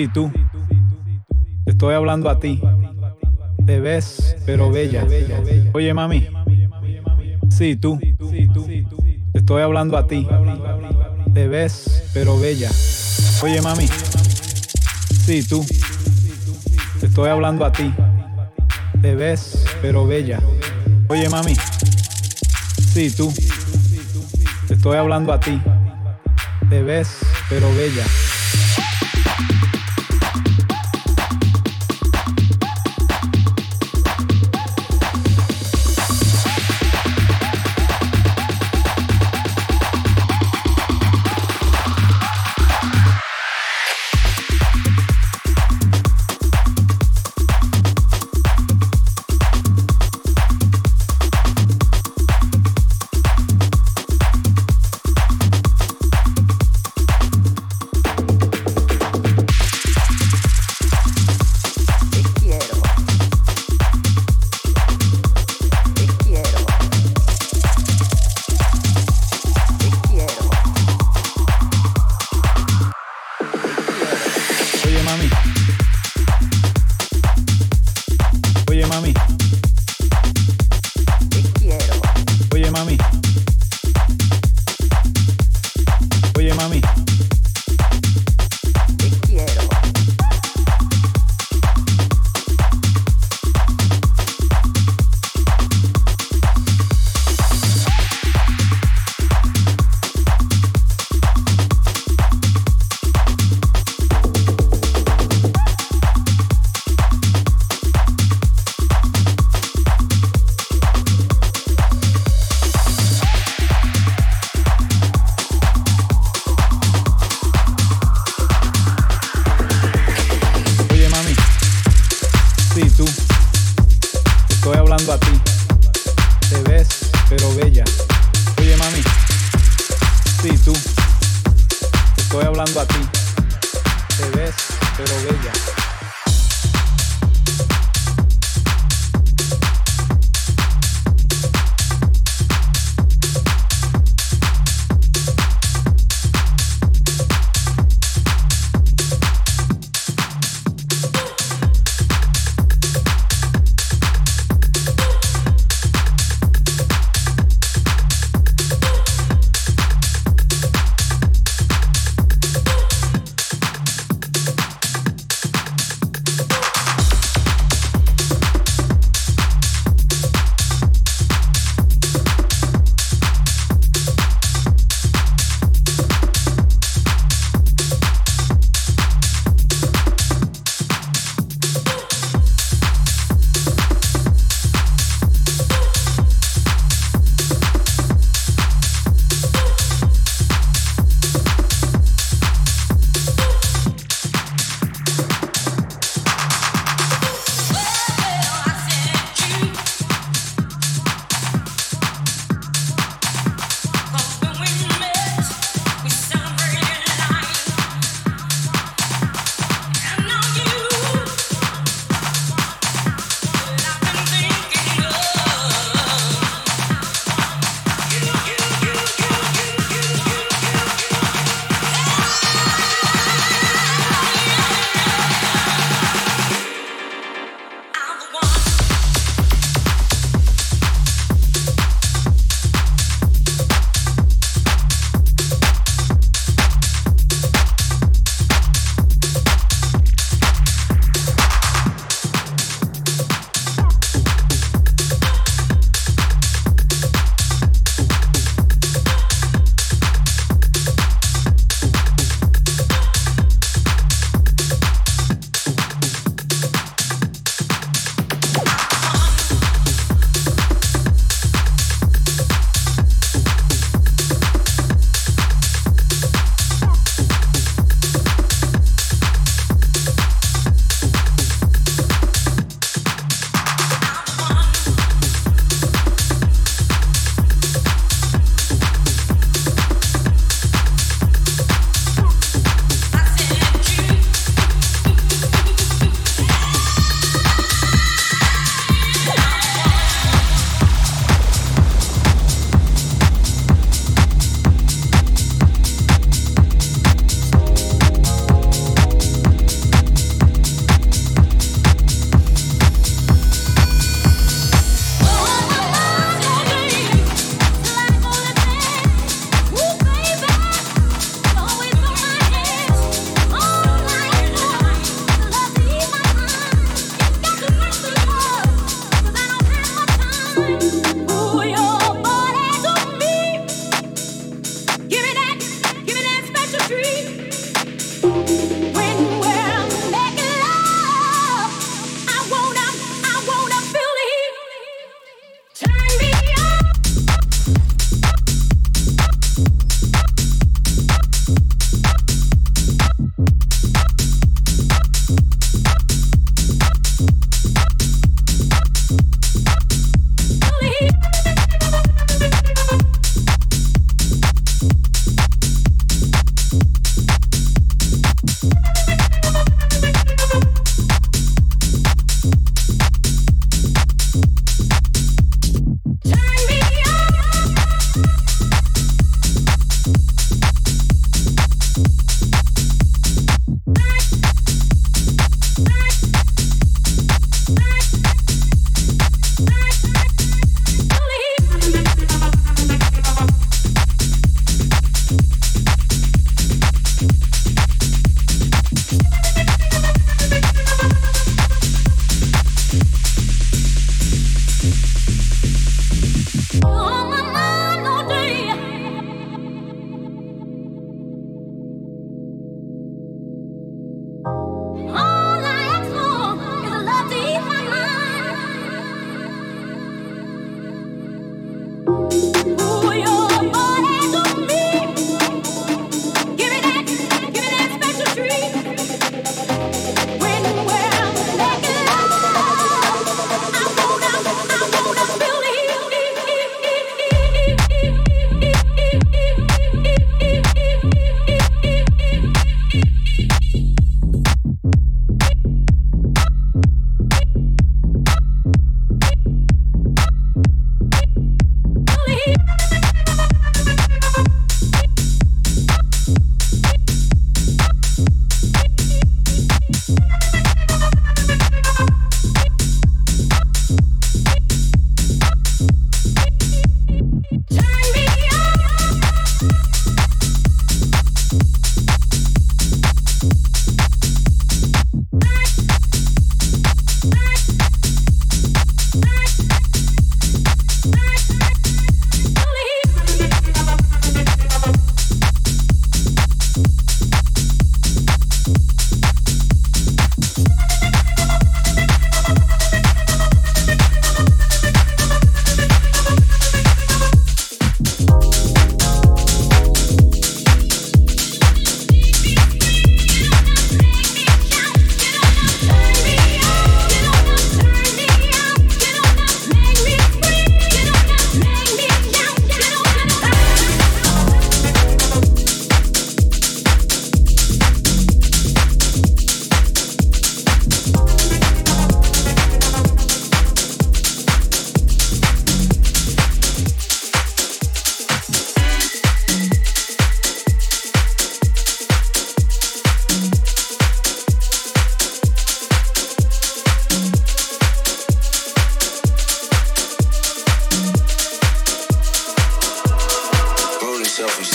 Sí, tú. Te estoy hablando a ti. Te ves, pero bella. Oye, mami. Sí, tú. Te estoy hablando a ti. Te ves, pero bella. Oye, mami. Sí, tú. Te estoy hablando a ti. Te ves, pero bella. Oye, mami. Sí, tú. Te estoy hablando a ti. Te ves, pero bella.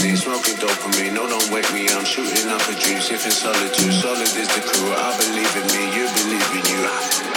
nicotine, smoking dopamine. No, don't wake me, I'm shooting up a dream, sniffing solitude. Solid is the crew, I believe in me, you believe in you.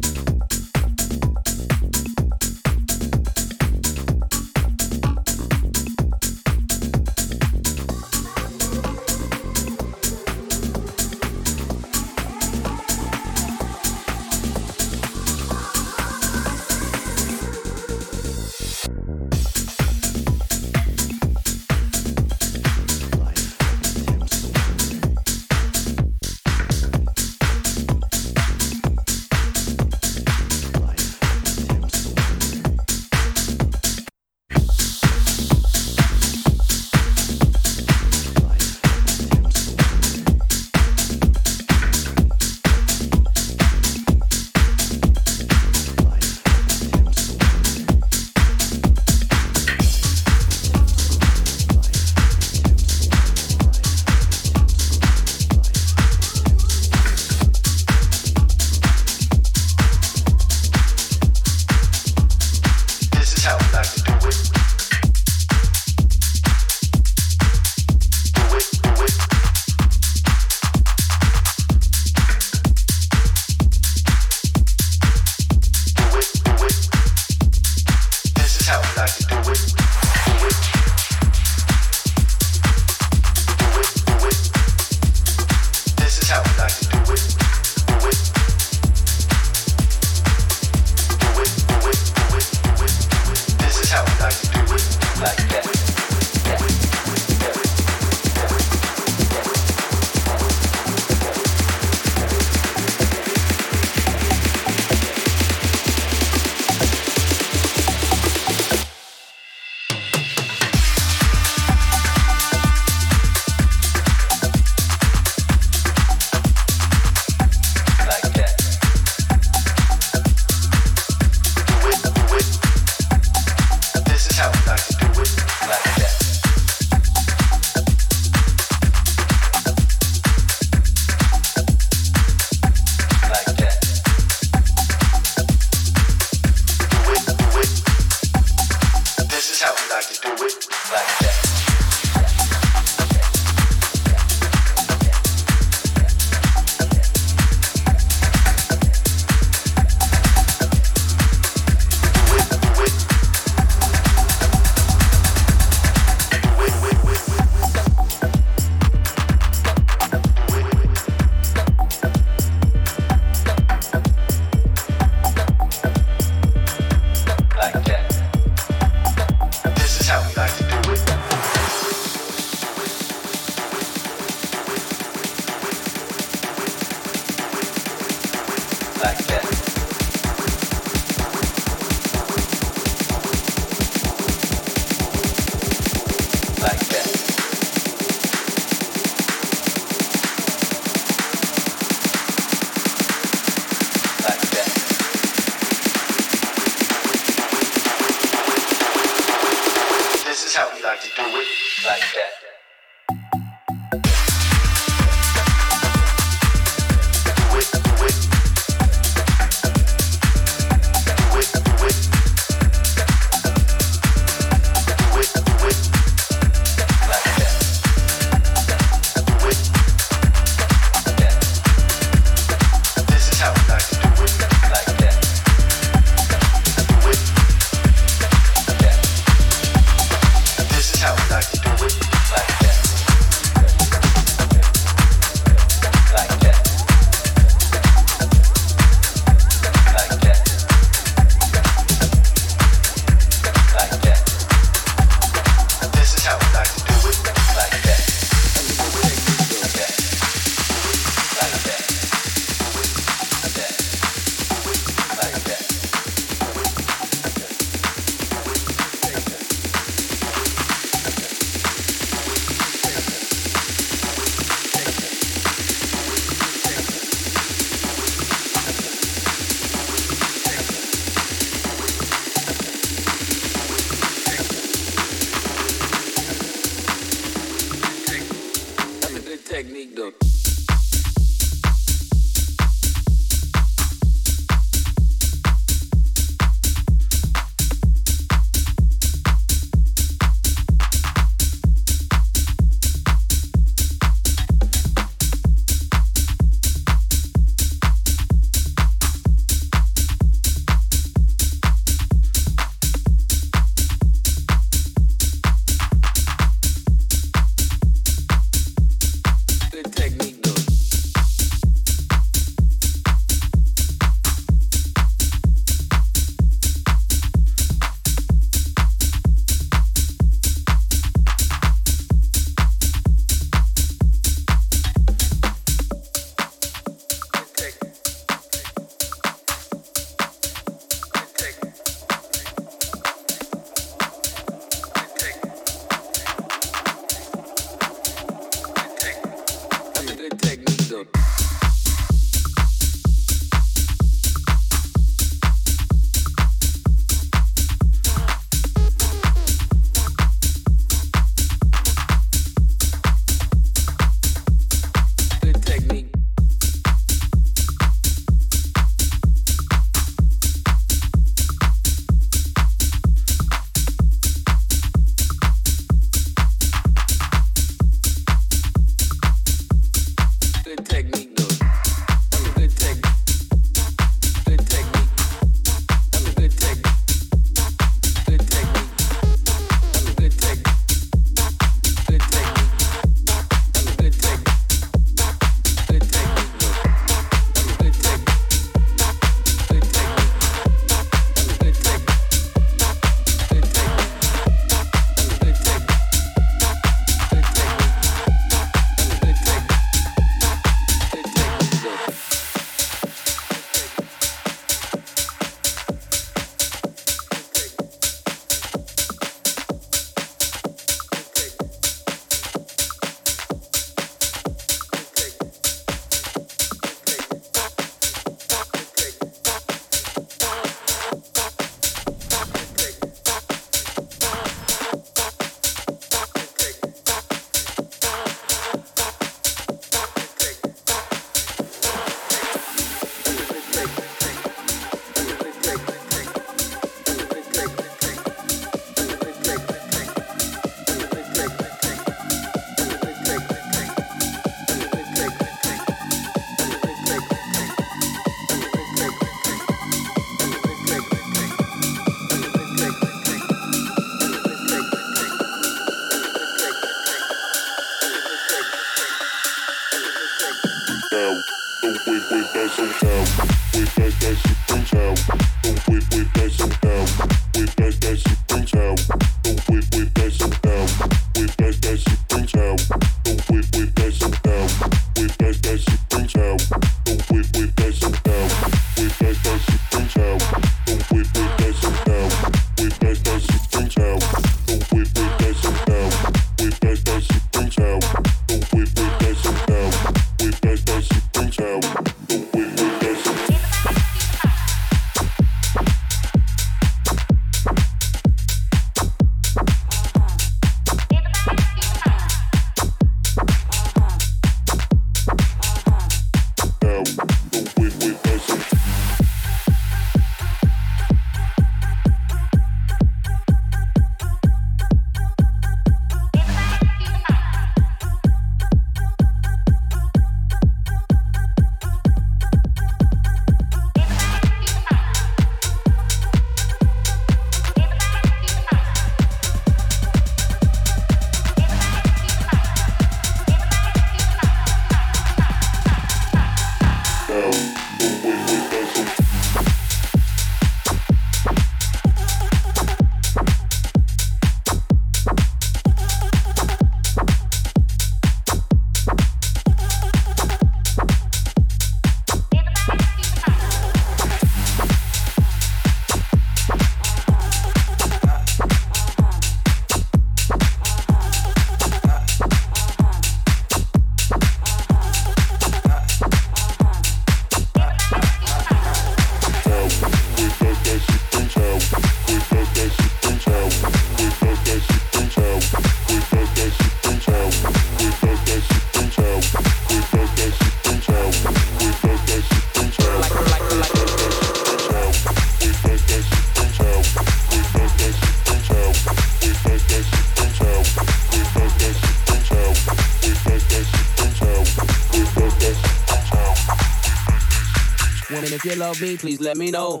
please let me know.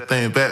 that thing back.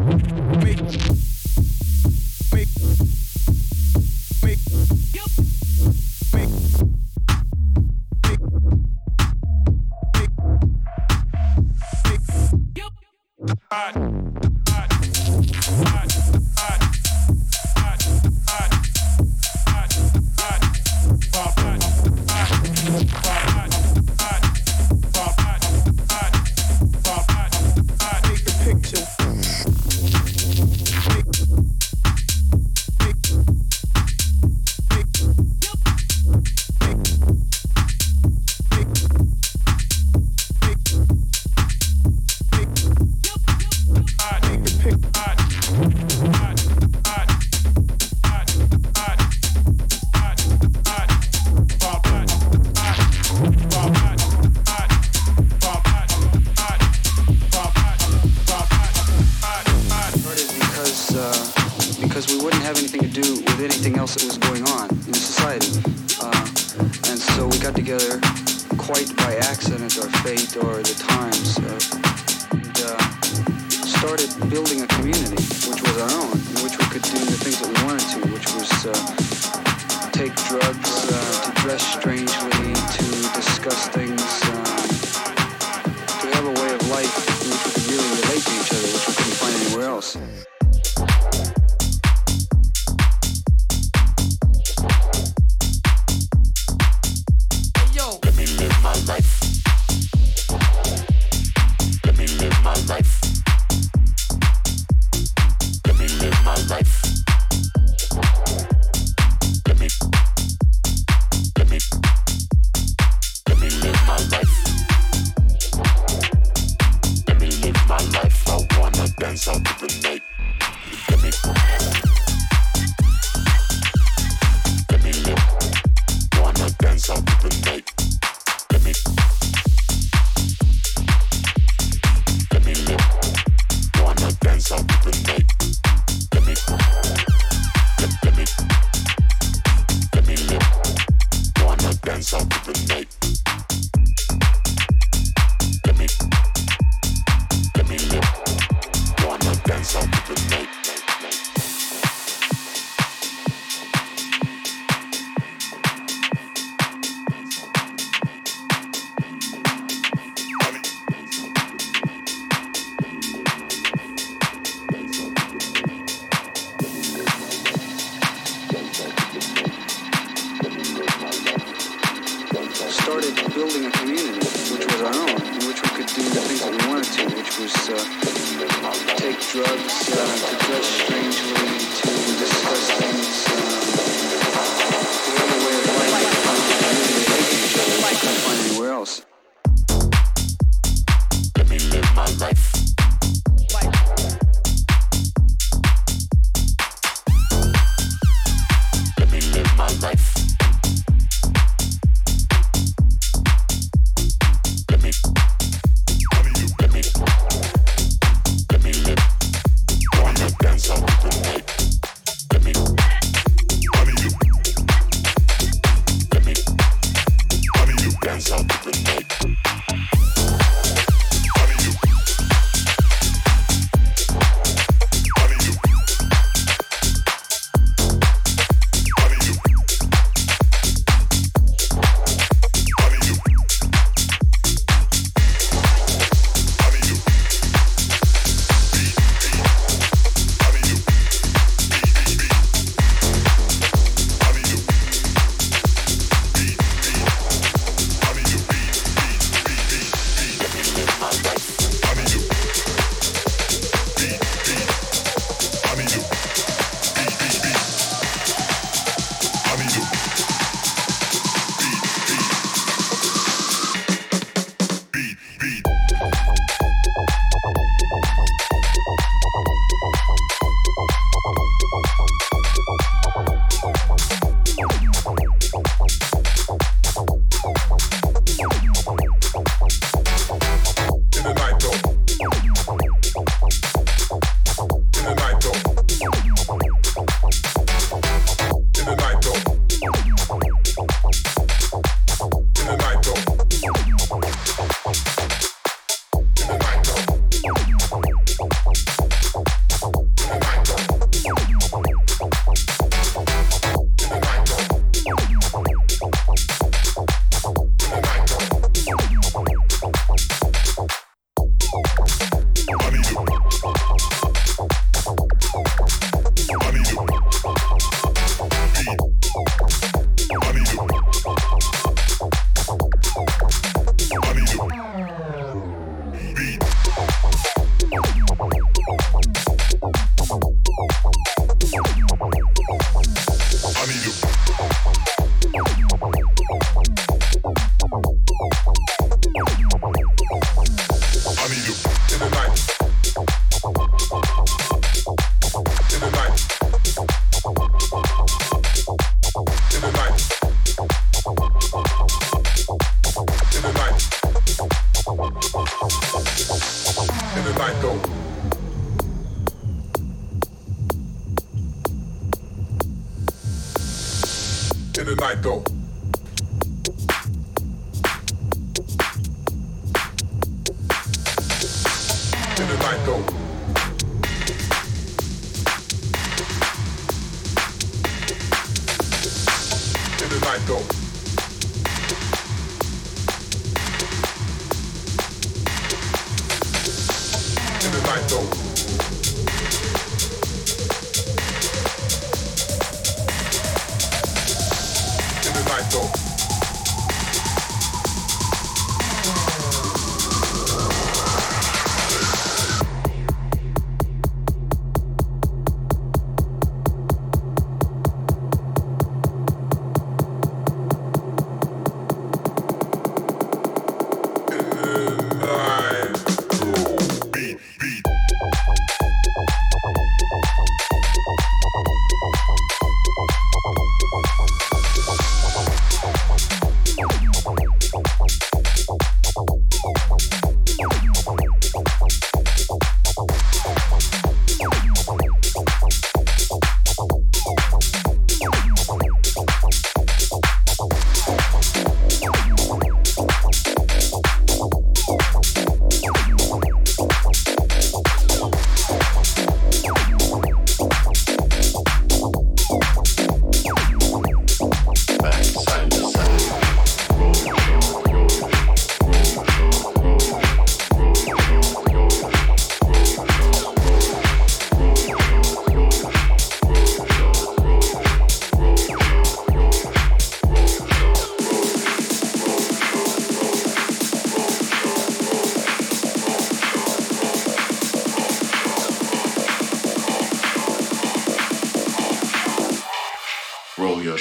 Make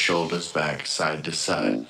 shoulders back, side to side.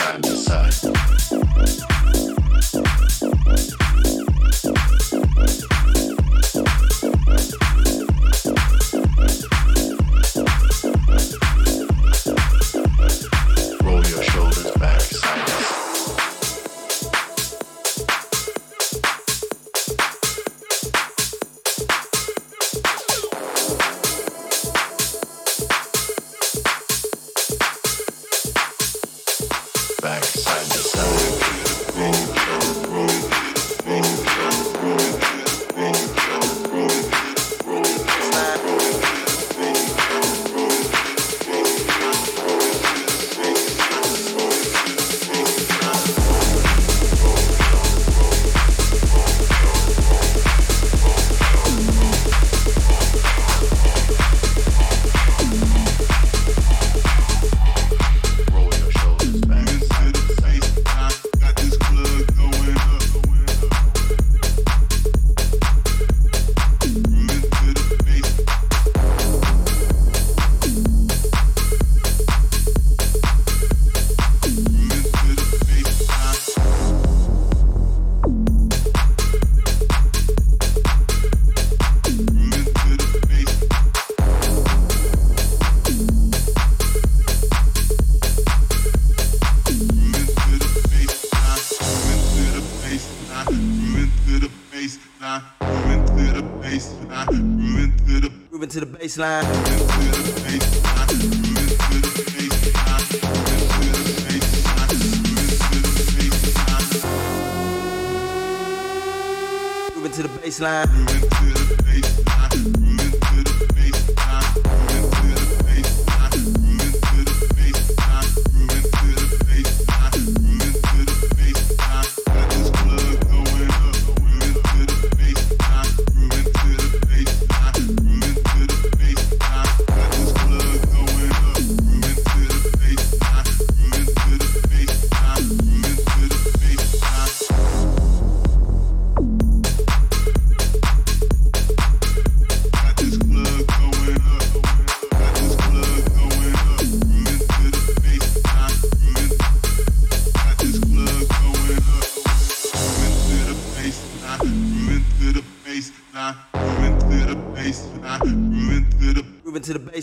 side to side.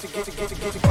get to get to get to get to